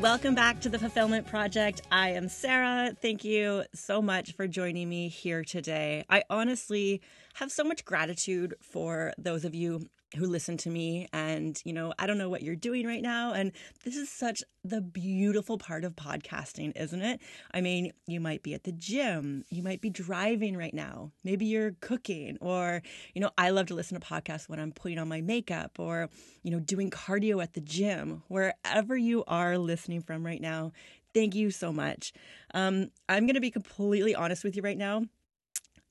Welcome back to the Fulfillment Project. I am Sarah. Thank you so much for joining me here today. I honestly have so much gratitude for those of you who listen to me and you know i don't know what you're doing right now. And this is such the beautiful part of podcasting isn't it? I mean you might be at the gym. You might be driving right now. Maybe you're cooking or you know i love to listen to podcasts when i'm putting on my makeup or you know doing cardio at the gym. Wherever you are listening from right now thank you so much. Um, i'm going to be completely honest with you right now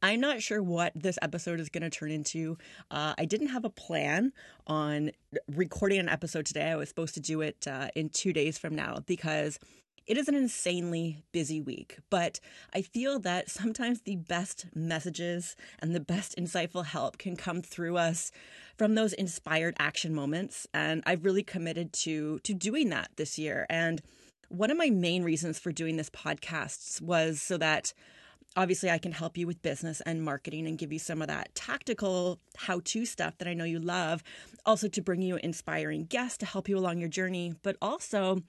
I'm not sure what this episode is going to turn into. Uh, I didn't have a plan on recording an episode today. I was supposed to do it uh, in two days from now because it is an insanely busy week, but I feel that sometimes the best messages and the best insightful help can come through us from those inspired action moments. And I've really committed to to doing that this year. And one of my main reasons for doing this podcast was so that obviously I can help you with business and marketing and give you some of that tactical how to stuff that I know you love. Also, to bring you inspiring guests to help you along your journey, but also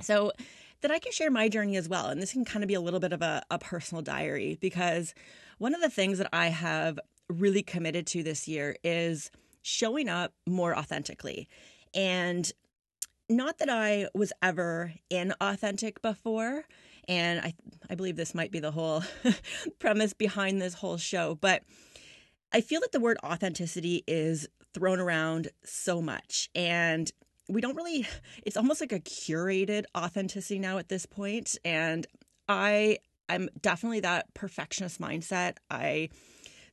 so that I can share my journey as well. And this can kind of be a little bit of a, a personal diary because one of the things that I have really committed to this year is showing up more authentically. And not that I was ever inauthentic before, and I I believe this might be the whole premise behind this whole show, but I feel that the word authenticity is thrown around so much and we don't really it's almost like a curated authenticity now at this point and I I'm definitely that perfectionist mindset. I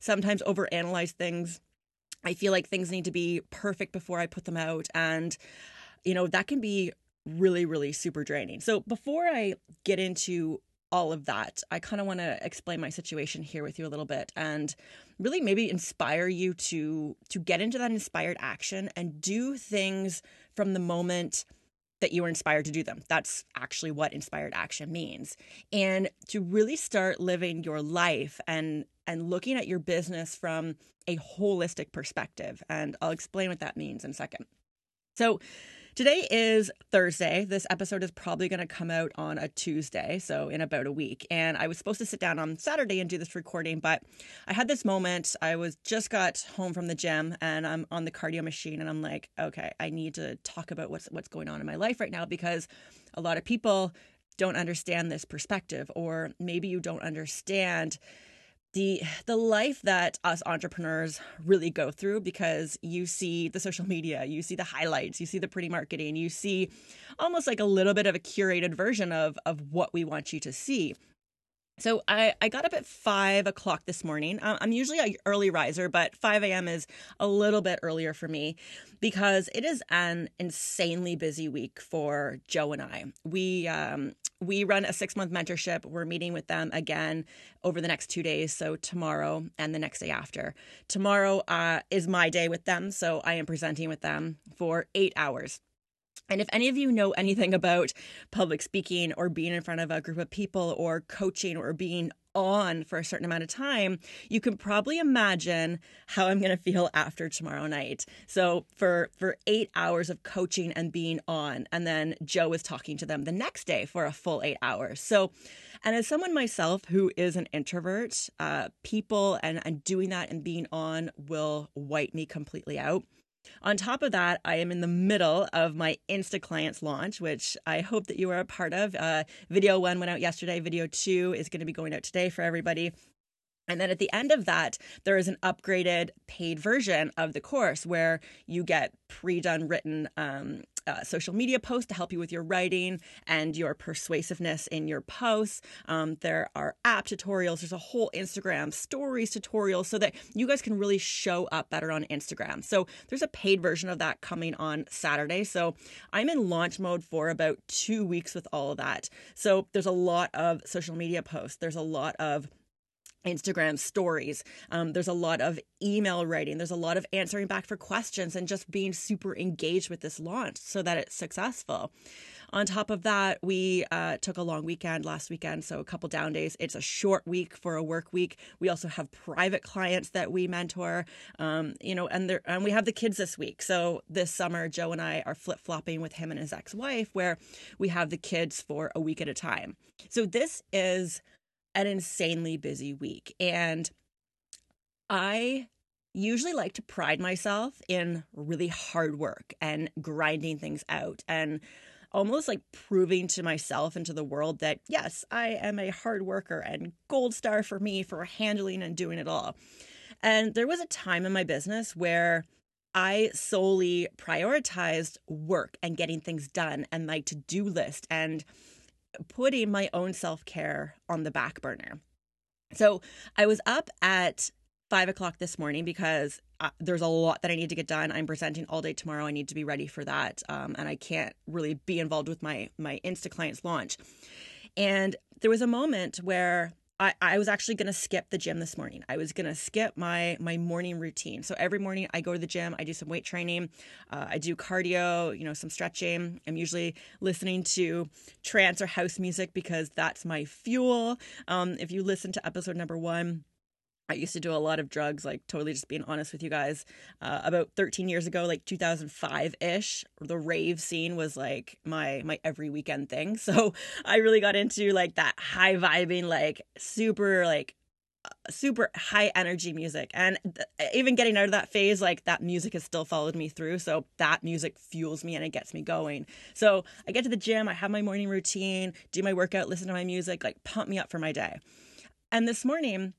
sometimes overanalyze things. I feel like things need to be perfect before I put them out and you know that can be really, really super draining. So before I get into all of that, I kind of want to explain my situation here with you a little bit and really maybe inspire you to to get into that inspired action and do things from the moment that you were inspired to do them. That's actually what inspired action means. And to really start living your life and and looking at your business from a holistic perspective. And I'll explain what that means in a second. So, Today is Thursday. This episode is probably going to come out on a Tuesday, so in about a week. And I was supposed to sit down on Saturday and do this recording, but I had this moment. I was just got home from the gym and I'm on the cardio machine and I'm like, okay, I need to talk about what's what's going on in my life right now because a lot of people don't understand this perspective or maybe you don't understand the the life that us entrepreneurs really go through because you see the social media, you see the highlights, you see the pretty marketing, you see almost like a little bit of a curated version of of what we want you to see. So I, I got up at five o'clock this morning. I'm usually an early riser, but 5 a.m. is a little bit earlier for me because it is an insanely busy week for Joe and I. We um, we run a six month mentorship. We're meeting with them again over the next two days, so tomorrow and the next day after. Tomorrow uh, is my day with them, so I am presenting with them for eight hours. And if any of you know anything about public speaking or being in front of a group of people or coaching or being on for a certain amount of time, you can probably imagine how I'm going to feel after tomorrow night. So for for 8 hours of coaching and being on and then Joe is talking to them the next day for a full 8 hours. So and as someone myself who is an introvert, uh, people and, and doing that and being on will wipe me completely out. On top of that, I am in the middle of my Insta Clients launch, which I hope that you are a part of. Uh, video one went out yesterday. Video two is going to be going out today for everybody. And then at the end of that, there is an upgraded paid version of the course where you get pre done written um, uh, social media posts to help you with your writing and your persuasiveness in your posts. Um, there are app tutorials. There's a whole Instagram stories tutorial so that you guys can really show up better on Instagram. So there's a paid version of that coming on Saturday. So I'm in launch mode for about two weeks with all of that. So there's a lot of social media posts. There's a lot of Instagram stories. Um, there's a lot of email writing. There's a lot of answering back for questions and just being super engaged with this launch so that it's successful. On top of that, we uh, took a long weekend last weekend, so a couple down days. It's a short week for a work week. We also have private clients that we mentor, um, you know, and and we have the kids this week. So this summer, Joe and I are flip flopping with him and his ex wife, where we have the kids for a week at a time. So this is an insanely busy week. And I usually like to pride myself in really hard work and grinding things out and almost like proving to myself and to the world that yes, I am a hard worker and gold star for me for handling and doing it all. And there was a time in my business where I solely prioritized work and getting things done and my to do list and putting my own self care on the back burner. So I was up at five o'clock this morning because uh, there's a lot that I need to get done. I'm presenting all day tomorrow. I need to be ready for that, um, and I can't really be involved with my my Insta clients launch. And there was a moment where I, I was actually going to skip the gym this morning. I was going to skip my my morning routine. So every morning I go to the gym, I do some weight training, uh, I do cardio, you know, some stretching. I'm usually listening to trance or house music because that's my fuel. Um, if you listen to episode number one, I used to do a lot of drugs, like totally just being honest with you guys. Uh, about 13 years ago, like 2005 ish, the rave scene was like my my every weekend thing. So I really got into like that high vibing, like super like uh, super high energy music and th- even getting out of that phase like that music has still followed me through so that music fuels me and it gets me going so i get to the gym i have my morning routine do my workout listen to my music like pump me up for my day and this morning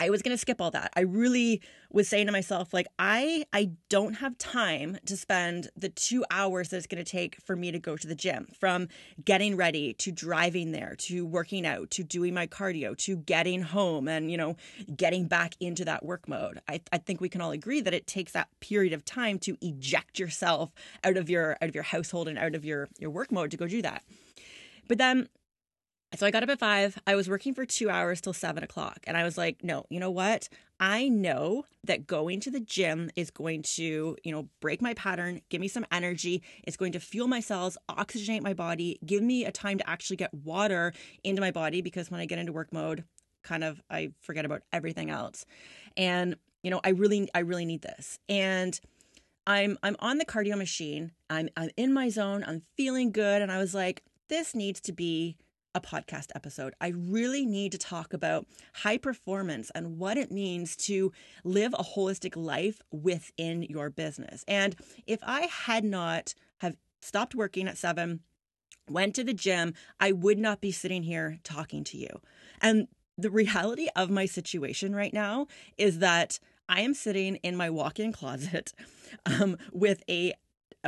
I was going to skip all that. I really was saying to myself like I I don't have time to spend the 2 hours that it's going to take for me to go to the gym from getting ready to driving there to working out to doing my cardio to getting home and you know getting back into that work mode. I I think we can all agree that it takes that period of time to eject yourself out of your out of your household and out of your your work mode to go do that. But then so I got up at five. I was working for two hours till seven o'clock. And I was like, no, you know what? I know that going to the gym is going to, you know, break my pattern, give me some energy. It's going to fuel my cells, oxygenate my body, give me a time to actually get water into my body because when I get into work mode, kind of I forget about everything else. And, you know, I really, I really need this. And I'm I'm on the cardio machine. I'm I'm in my zone. I'm feeling good. And I was like, this needs to be a podcast episode. I really need to talk about high performance and what it means to live a holistic life within your business. And if I had not have stopped working at 7, went to the gym, I would not be sitting here talking to you. And the reality of my situation right now is that I am sitting in my walk-in closet um, with a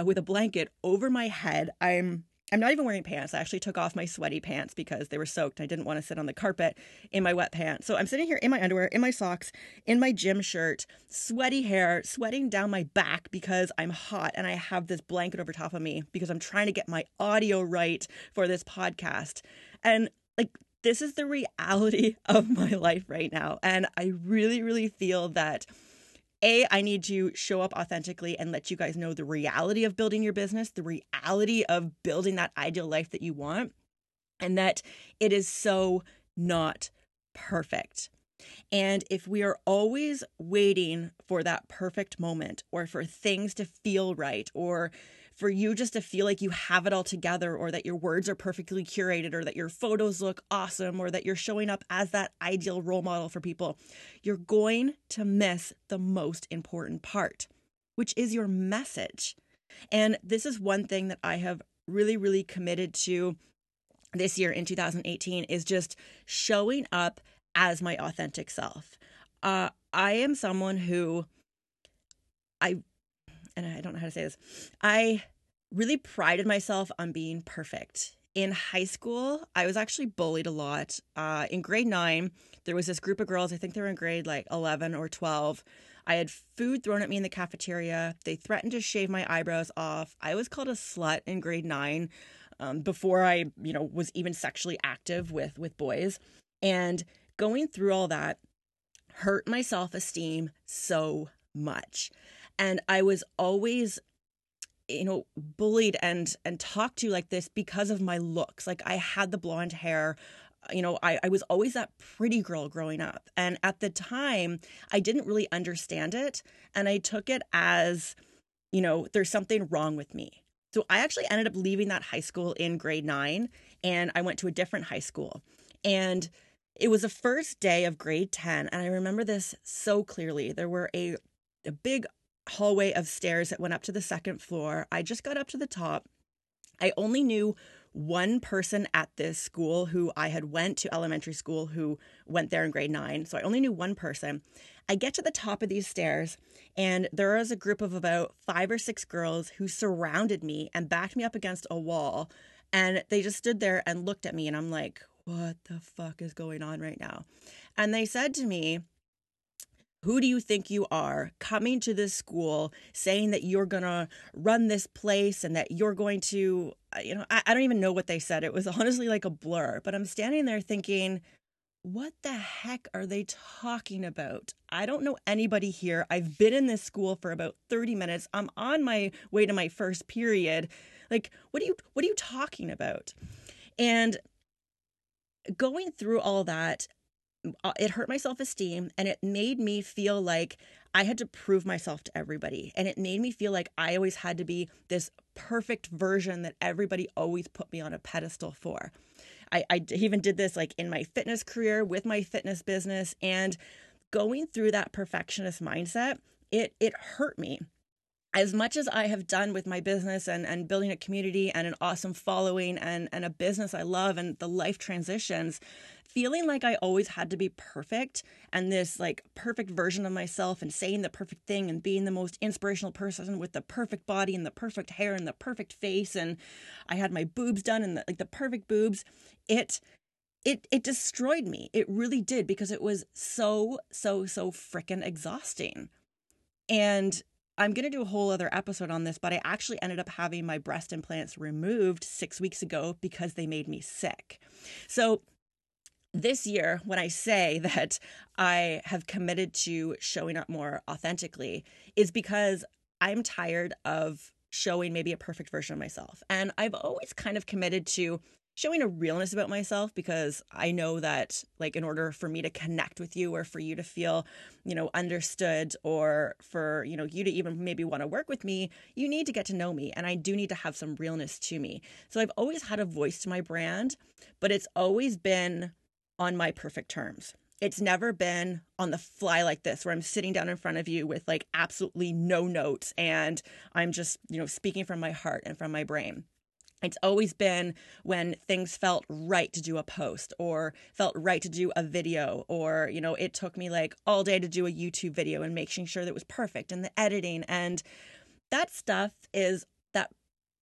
with a blanket over my head. I'm I'm not even wearing pants. I actually took off my sweaty pants because they were soaked. I didn't want to sit on the carpet in my wet pants. So I'm sitting here in my underwear, in my socks, in my gym shirt, sweaty hair, sweating down my back because I'm hot and I have this blanket over top of me because I'm trying to get my audio right for this podcast. And like, this is the reality of my life right now. And I really, really feel that a, I need to show up authentically and let you guys know the reality of building your business, the reality of building that ideal life that you want, and that it is so not perfect. And if we are always waiting for that perfect moment or for things to feel right or for you just to feel like you have it all together or that your words are perfectly curated or that your photos look awesome or that you're showing up as that ideal role model for people, you're going to miss the most important part, which is your message. And this is one thing that I have really, really committed to this year in 2018 is just showing up as my authentic self. Uh, I am someone who I and I don't know how to say this. I really prided myself on being perfect. In high school, I was actually bullied a lot. Uh, in grade nine, there was this group of girls, I think they were in grade like 11 or 12. I had food thrown at me in the cafeteria. They threatened to shave my eyebrows off. I was called a slut in grade nine um, before I, you know, was even sexually active with with boys. And going through all that hurt my self esteem so much. And I was always you know bullied and and talked to like this because of my looks. Like i had the blonde hair. You know I, I was always that pretty girl growing up. And at the time i didn't really understand it. And i took it as you know there's something wrong with me. So i actually ended up leaving that high school in grade nine and i went to a different high school. And it was the first day of grade 10 and i remember this so clearly. There were a a big hallway of stairs that went up to the second floor. I just got up to the top. I only knew one person at this school who I had went to elementary school who went there in grade 9. So I only knew one person. I get to the top of these stairs and there was a group of about 5 or 6 girls who surrounded me and backed me up against a wall and they just stood there and looked at me and I'm like, "What the fuck is going on right now?" And they said to me, who do you think you are coming to this school saying that you're going to run this place and that you're going to, uh, you know, I, I, don't even know what they said. It was honestly like a blur, but I'm standing there thinking, what the heck are they talking about? I don't know anybody here. I've been in this school for about 30 minutes. I'm on my way to my first period. Like, what are you what are you talking about? And going through all that, Uh, it hurt my self esteem and it made me feel like I had to prove myself to everybody. And it made me feel like I always had to be this perfect version that everybody always put me on a pedestal for. I, I even did this like in my fitness career with my fitness business and going through that perfectionist mindset, it it hurt me as much as I have done with my business and, and building a community and an awesome following and, and a business I love and the life transitions, feeling like I always had to be perfect and this like perfect version of myself and saying the perfect thing and being the most inspirational person with the perfect body and the perfect hair and the perfect face and I had my boobs done and the, like the perfect boobs, it it it destroyed me. It really did because it was so so so freaking exhausting. And I'm going to do a whole other episode on this, but I actually ended up having my breast implants removed six weeks ago because they made me sick. So, this year, when I say that I have committed to showing up more authentically, is because I'm tired of showing maybe a perfect version of myself. And I've always kind of committed to showing a realness about myself because I know that like in order for me to connect with you or for you to feel, you know, understood or for, you know, you to even maybe want to work with me, you need to get to know me and I do need to have some realness to me. So I've always had a voice to my brand, but it's always been on my perfect terms. It's never been on the fly like this where I'm sitting down in front of you with like absolutely no notes and I'm just, you know, speaking from my heart and from my brain it's always been when things felt right to do a post or felt right to do a video or you know it took me like all day to do a youtube video and making sure that it was perfect and the editing and that stuff is that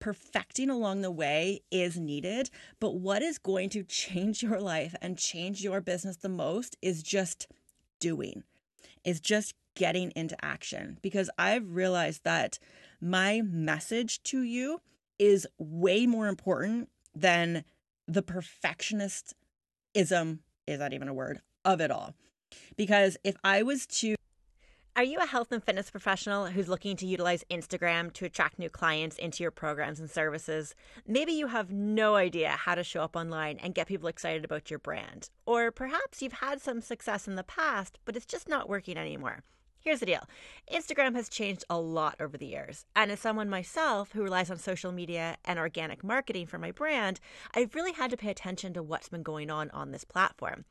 perfecting along the way is needed. But what is going to change your life and change your business the most is just doing is just getting into action. Because i've realized that my message to you is way more important than the perfectionist ism is that even a word of it all because if i was to are you a health and fitness professional who's looking to utilize Instagram to attract new clients into your programs and services? Maybe you have no idea how to show up online and get people excited about your brand. Or perhaps you've had some success in the past, but it's just not working anymore. Here's the deal Instagram has changed a lot over the years. And as someone myself who relies on social media and organic marketing for my brand, I've really had to pay attention to what's been going on on this platform.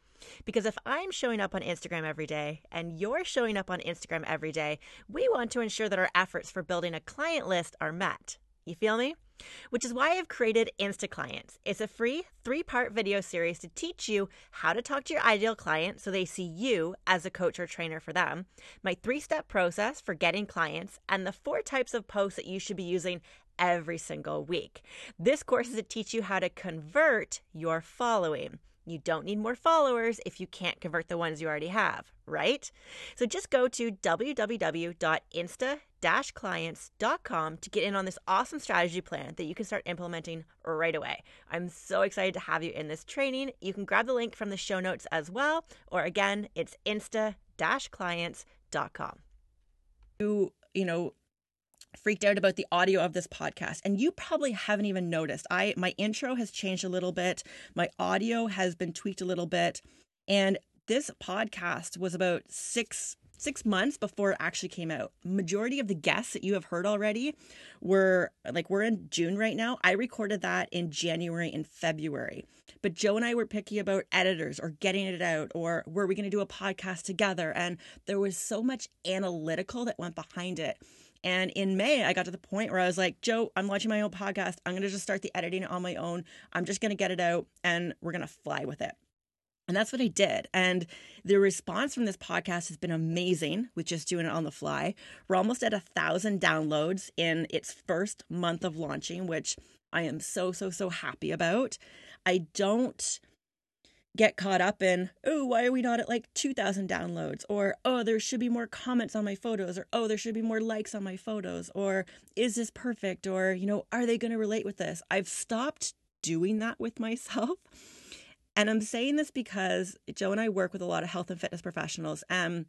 Because if I'm showing up on Instagram every day and you're showing up on Instagram every day, we want to ensure that our efforts for building a client list are met. You feel me? Which is why I've created Insta Clients. It's a free three part video series to teach you how to talk to your ideal client so they see you as a coach or trainer for them, my three step process for getting clients, and the four types of posts that you should be using every single week. This course is to teach you how to convert your following. You don't need more followers if you can't convert the ones you already have, right? So just go to www.insta clients.com to get in on this awesome strategy plan that you can start implementing right away. I'm so excited to have you in this training. You can grab the link from the show notes as well, or again, it's insta clients.com. You, you know, freaked out about the audio of this podcast and you probably haven't even noticed i my intro has changed a little bit my audio has been tweaked a little bit and this podcast was about six six months before it actually came out majority of the guests that you have heard already were like we're in june right now i recorded that in january and february but joe and i were picky about editors or getting it out or were we going to do a podcast together and there was so much analytical that went behind it and in May, I got to the point where I was like, Joe, I'm launching my own podcast. I'm going to just start the editing on my own. I'm just going to get it out and we're going to fly with it. And that's what I did. And the response from this podcast has been amazing with just doing it on the fly. We're almost at a thousand downloads in its first month of launching, which I am so, so, so happy about. I don't get caught up in, oh, why are we not at like 2,000 downloads? Or, oh, there should be more comments on my photos. Or, oh, there should be more likes on my photos. Or, is this perfect? Or, you know, are they going to relate with this? I've stopped doing that with myself. And I'm saying this because Joe and I work with a lot of health and fitness professionals. And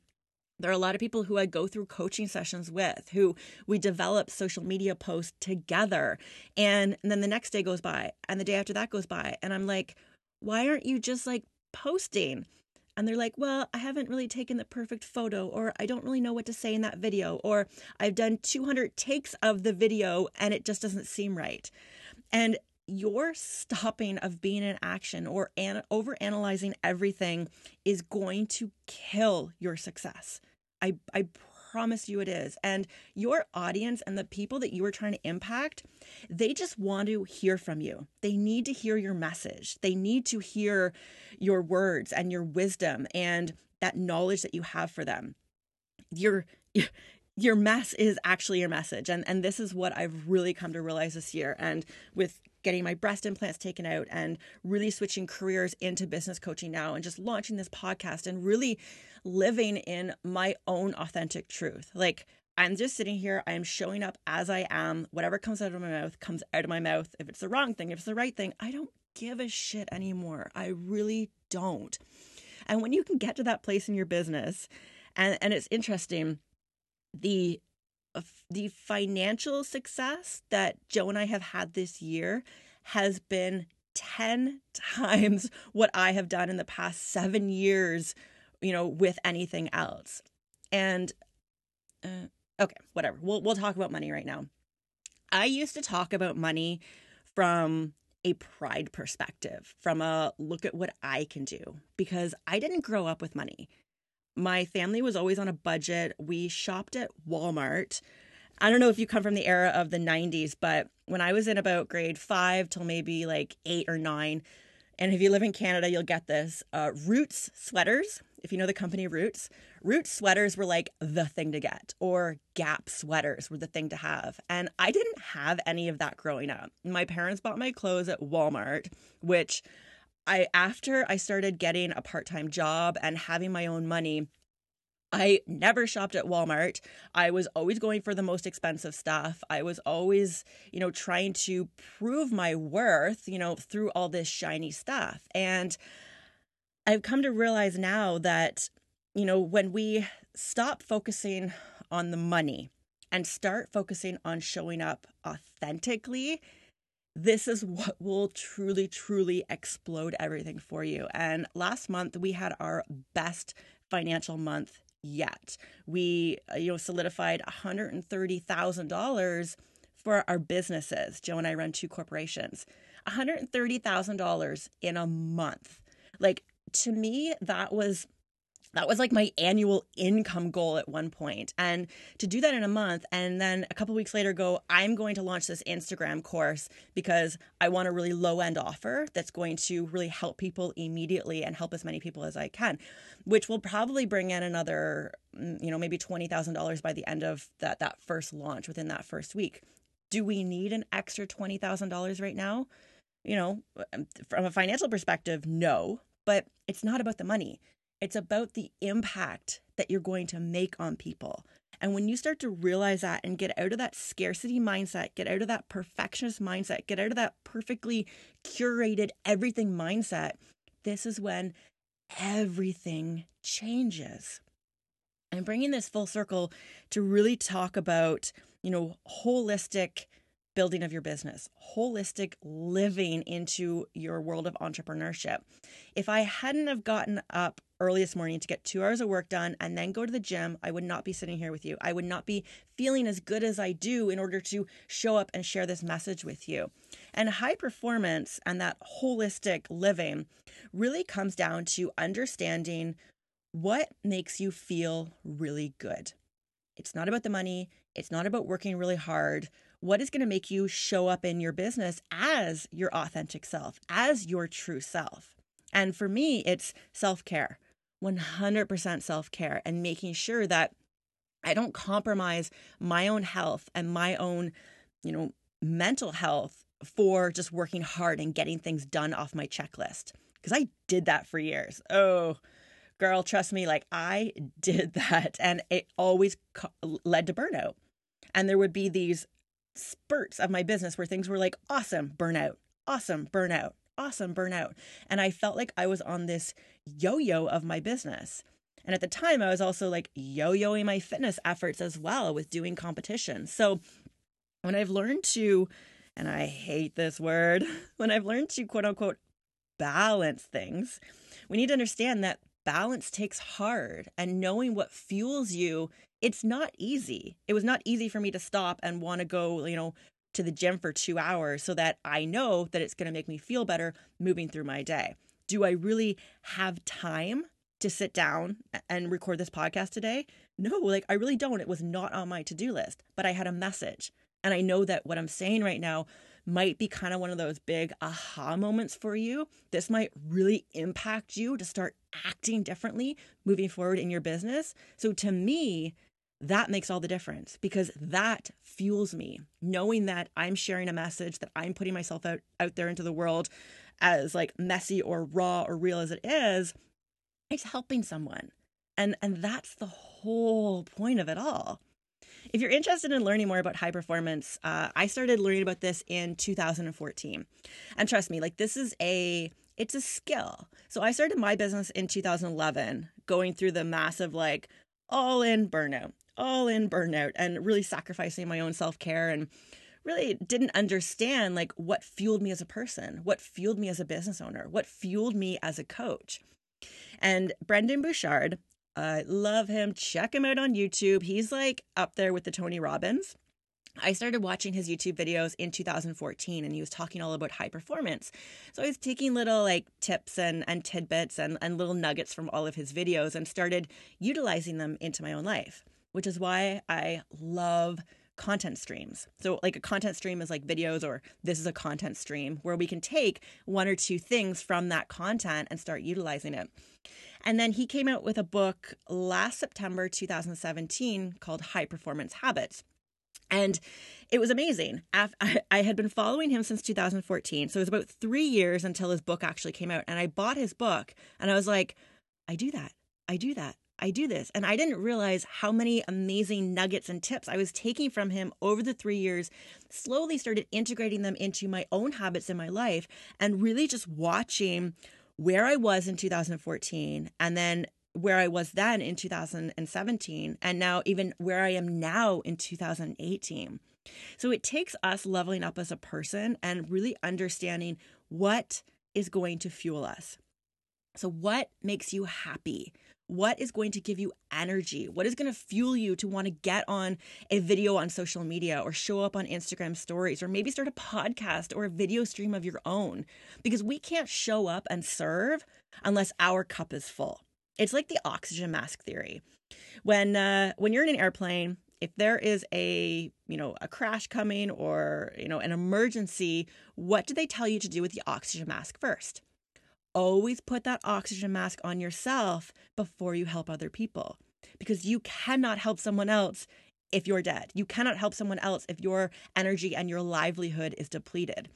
there are a lot of people who I go through coaching sessions with who we develop social media posts together. And, and then the next day goes by, and the day after that goes by. And I'm like, why aren't you just like posting? And they're like, well, I haven't really taken the perfect photo, or I don't really know what to say in that video, or I've done 200 takes of the video and it just doesn't seem right. And your stopping of being in action or an- over analyzing everything is going to kill your success. I, I promise you it is. And your audience and the people that you are trying to impact, they just want to hear from you. They need to hear your message. They need to hear your words and your wisdom and that knowledge that you have for them. Your your mess is actually your message. And and this is what I've really come to realize this year. And with getting my breast implants taken out and really switching careers into business coaching now and just launching this podcast and really living in my own authentic truth. Like I'm just sitting here, I am showing up as I am. Whatever comes out of my mouth comes out of my mouth. If it's the wrong thing, if it's the right thing, I don't give a shit anymore. I really don't. And when you can get to that place in your business, and, and it's interesting, the the financial success that Joe and I have had this year has been 10 times what I have done in the past seven years you know, with anything else. And uh, okay, whatever. We'll we'll talk about money right now. I used to talk about money from a pride perspective, from a look at what I can do because I didn't grow up with money. My family was always on a budget. We shopped at Walmart. I don't know if you come from the era of the 90s, but when I was in about grade 5 till maybe like 8 or 9, and if you live in Canada, you'll get this. Uh, Roots sweaters, if you know the company Roots, Roots sweaters were like the thing to get, or Gap sweaters were the thing to have. And I didn't have any of that growing up. My parents bought my clothes at Walmart, which I, after I started getting a part time job and having my own money, I never shopped at Walmart. I was always going for the most expensive stuff. I was always, you know, trying to prove my worth, you know, through all this shiny stuff. And I've come to realize now that, you know, when we stop focusing on the money and start focusing on showing up authentically, this is what will truly, truly explode everything for you. And last month, we had our best financial month yet. We, uh, you know, solidified $130,000 for our businesses. Joe and I run two corporations. $130,000 in a month. Like to me, that was that was like my annual income goal at one point and to do that in a month and then a couple weeks later go i'm going to launch this instagram course because i want a really low end offer that's going to really help people immediately and help as many people as i can which will probably bring in another mm, you know maybe $20000 by the end of that that first launch within that first week. Do we need an extra $20000 right now? You know um, from a financial perspective no but it's not about the money it's about the impact that you're going to make on people. And when you start to realize that and get out of that scarcity mindset, get out of that perfectionist mindset, get out of that perfectly curated everything mindset, this is when everything changes. I'm bringing this full circle to really talk about, you know, holistic building of your business, holistic living into your world of entrepreneurship. If I hadn't have gotten up this morning to get two hours of work done and then go to the gym, I would not be sitting here with you. I would not be feeling as good as I do in order to show up and share this message with you. And high performance and that holistic living really comes down to understanding what makes you feel really good. It's not about the money, it's not about working really hard what is going to make you show up in your business as your authentic self, as your true self. And for me, it's self care, 100% self care, and making sure that I don't compromise my own health and my own, you know, mental health for just working hard and getting things done off my checklist. Because I did that for years. Oh, girl, trust me, like I did that. And it always co- led to burnout. And there would be these spurts of my business where things were like awesome, burnout, awesome, burnout, awesome, burnout. And I felt like I was on this yo yo of my business. And at the time, I was also like yo yoing my fitness efforts as well with doing competition. So when I've learned to, and I hate this word, when I've learned to quote unquote balance things, we need to understand that balance takes hard and knowing what fuels you it's not easy it was not easy for me to stop and want to go you know to the gym for 2 hours so that I know that it's going to make me feel better moving through my day do I really have time to sit down and record this podcast today no like I really don't it was not on my to-do list but I had a message and I know that what I'm saying right now might be kind of one of those big aha moments for you. This might really impact you to start acting differently moving forward in your business. So to me, that makes all the difference because that fuels me knowing that I'm sharing a message that I'm putting myself out out there into the world as like messy or raw or real as it is it's helping someone and and that's the whole point of it all if you're interested in learning more about high performance, uh, I started learning about this in 2014. And trust me, like this is a it's a skill. So I started my business in 2011, going through the massive like all in burnout, all in burnout, and really sacrificing my own self care and really didn't understand like what fueled me as a person, what fueled me as a business owner, what fueled me as a coach. And Brendon Burchard, I love him. Check him out on YouTube. He's like up there with the Tony Robbins. I started watching his YouTube videos in 2014 and he was talking all about high performance. So I was taking little like tips and, and tidbits and, and little nuggets from all of his videos and started utilizing them into my own life, which is why I love content streams. So, like a content stream is like videos, or this is a content stream where we can take one or two things from that content and start utilizing it. And then he came out with a book last September 2017 called High Performance Habits. And it was amazing. I had been following him since 2014. So it was about three years until his book actually came out. And I bought his book and I was like, I do that. I do that. I do this. And I didn't realize how many amazing nuggets and tips I was taking from him over the three years, slowly started integrating them into my own habits in my life, and really just watching where I was in 2014 and then where I was then in 2017 and now even where I am now in 2018. So it takes us leveling up as a person and really understanding what is going to fuel us. So, what makes you happy? What is going to give you energy? What is going to fuel you to want to get on a video on social media or show up on Instagram stories or maybe start a podcast or a video stream of your own? Because we can't show up and serve unless our cup is full. It's like the oxygen mask theory. When uh, when you're in an airplane, if there is a you know a crash coming or you know an emergency, what do they tell you to do with the oxygen mask first? Always put that oxygen mask on yourself before you help other people because you cannot help someone else if you're dead. You cannot help someone else if your energy and your livelihood is depleted.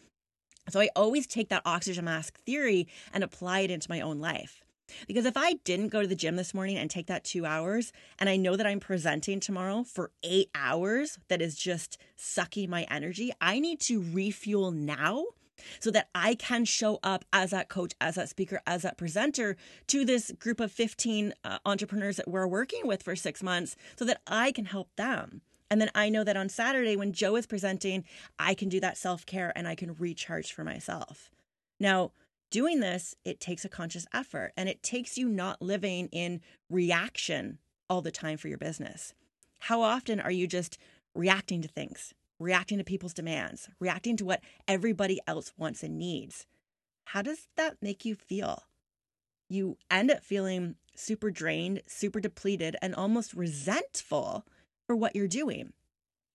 So I always take that oxygen mask theory and apply it into my own life. Because if I didn't go to the gym this morning and take that two hours, and I know that I'm presenting tomorrow for eight hours, that is just sucking my energy, I need to refuel now so that I can show up as that coach, as that speaker, as that presenter to this group of 15 uh, entrepreneurs that we're working with for six months so that I can help them. And then I know that on Saturday, when Joe is presenting, I can do that self care and I can recharge for myself. Now, doing this, it takes a conscious effort and it takes you not living in reaction all the time for your business. How often are you just reacting to things, reacting to people's demands, reacting to what everybody else wants and needs? How does that make you feel? You end up feeling super drained, super depleted, and almost resentful for what you're doing.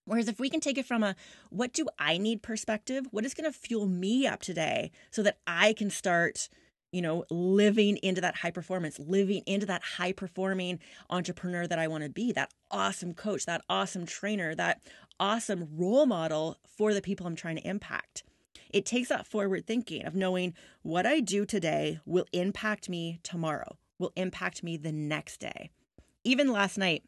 Whereas if we can take it from a what do I need perspective, what is going to fuel me up today so that I can start, you know, living into that high performance, living into that high performing entrepreneur that I want to be, that awesome coach, that awesome trainer, that awesome role model for the people I'm trying to impact. It takes that forward thinking of knowing what I do today will impact me tomorrow, will impact me the next day. Even last night,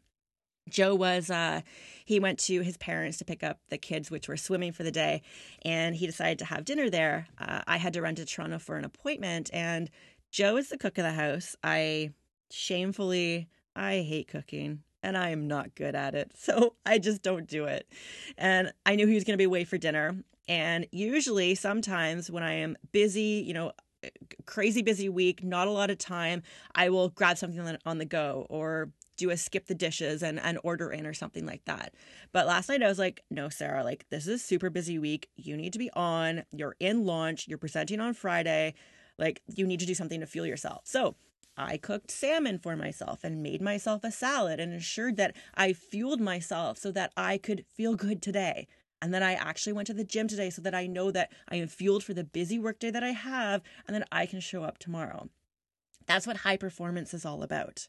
Joe was uh he went to his parents to pick up the kids which were swimming for the day and he decided to have dinner there. Uh, I had to run to Toronto for an appointment and Joe is the cook of the house. I shamefully I hate cooking and I am not good at it. So I just don't do it. And I knew he was going to be away for dinner and usually sometimes when I am busy, you know, crazy busy week, not a lot of time, I will grab something on the go or do a skip the dishes and, and order in or something like that. But last night I was like, no, Sarah, like this is a super busy week. You need to be on. You're in launch. You're presenting on Friday. Like you need to do something to fuel yourself. So I cooked salmon for myself and made myself a salad and ensured that I fueled myself so that I could feel good today. And then I actually went to the gym today so that I know that I am fueled for the busy workday that I have and that I can show up tomorrow. That's what high performance is all about.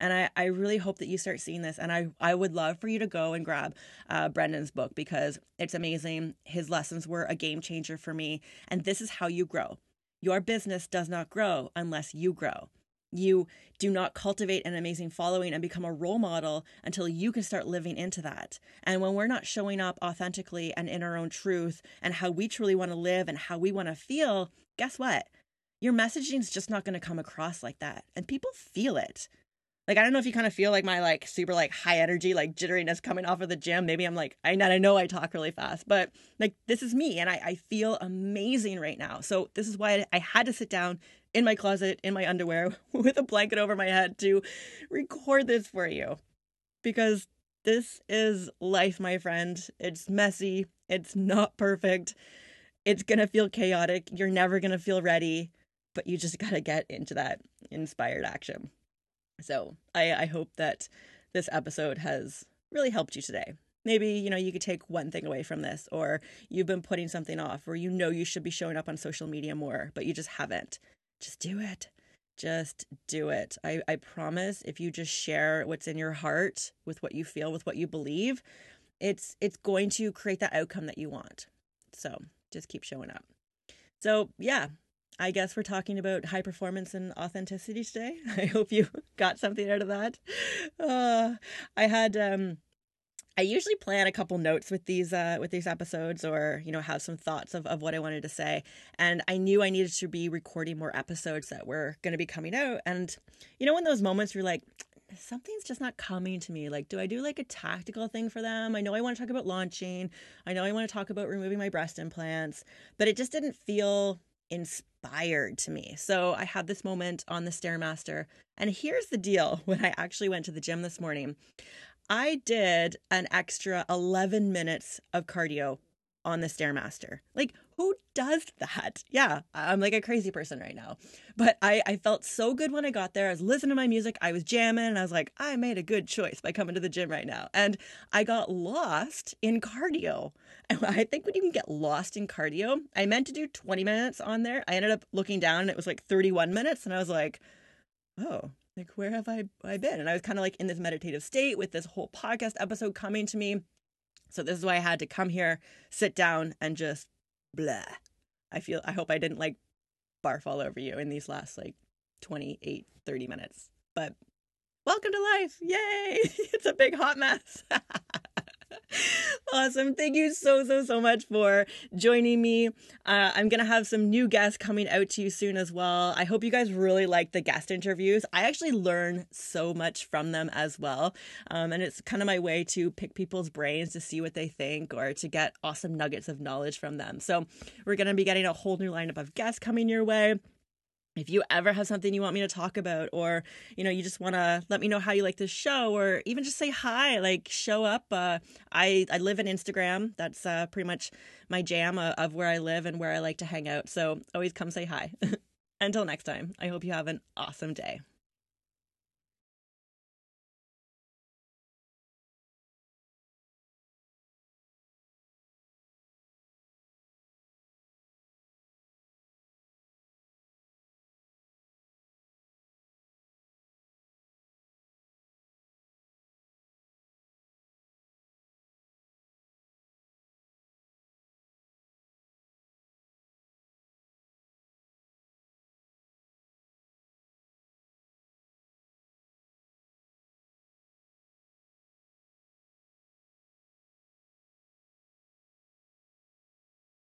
And I, I really hope that you start seeing this. And I, I would love for you to go and grab uh, Brendon's book because it's amazing. His lessons were a game changer for me. And this is how you grow. Your business does not grow unless you grow. You do not cultivate an amazing following and become a role model until you can start living into that. And when we're not showing up authentically and in our own truth and how we truly want to live and how we want to feel, guess what? Your messaging is just not going to come across like that. And people feel it. Like I don't know if you kind of feel like my like super like high energy like jitteriness coming off of the gym. Maybe I'm like I I know I talk really fast, but like this is me and I, I feel amazing right now. So this is why I had to sit down in my closet in my underwear with a blanket over my head to record this for you. Because this is life, my friend. It's messy. It's not perfect. It's going to feel chaotic. You're never going to feel ready, but you just got to get into that inspired action. So I, I hope that this episode has really helped you today. Maybe, you know, you could take one thing away from this, or you've been putting something off, or you know you should be showing up on social media more, but you just haven't. Just do it. Just do it. I, I promise if you just share what's in your heart with what you feel, with what you believe, it's it's going to create that outcome that you want. So just keep showing up. So yeah, I guess we're talking about high performance and authenticity today. I hope you got something out of that. Uh, I had um, I usually plan a couple notes with these uh, with these episodes, or you know, have some thoughts of, of what I wanted to say. And I knew I needed to be recording more episodes that were going to be coming out. And you know, in those moments, you're like, something's just not coming to me. Like, do I do like a tactical thing for them? I know I want to talk about launching. I know I want to talk about removing my breast implants, but it just didn't feel inspired to me. So I had this moment on the Stairmaster. And here's the deal when I actually went to the gym this morning, I did an extra 11 minutes of cardio on the Stairmaster. Like, who does that? Yeah, I'm like a crazy person right now. But I, I felt so good when I got there. I was listening to my music, I was jamming, and I was like, I made a good choice by coming to the gym right now. And I got lost in cardio. And I think when you can get lost in cardio, I meant to do 20 minutes on there. I ended up looking down and it was like 31 minutes. And I was like, oh, like where have I, I been? And I was kind of like in this meditative state with this whole podcast episode coming to me. So this is why I had to come here, sit down, and just blah. I feel I hope I didn't like barf all over you in these last like 28, 30 minutes. But welcome to life. Yay! it's a big hot mess. awesome. Thank you so, so, so much for joining me. Uh, I'm going to have some new guests coming out to you soon as well. I hope you guys really like the guest interviews. I actually learn so much from them as well. Um, and it's kind of my way to pick people's brains to see what they think or to get awesome nuggets of knowledge from them. So we're going to be getting a whole new lineup of guests coming your way if you ever have something you want me to talk about or you know you just want to let me know how you like this show or even just say hi like show up uh, i i live in instagram. That's uh, pretty much my jam uh, of where i live and where i like to hang out. So always come say hi. Until next time i hope you have an awesome day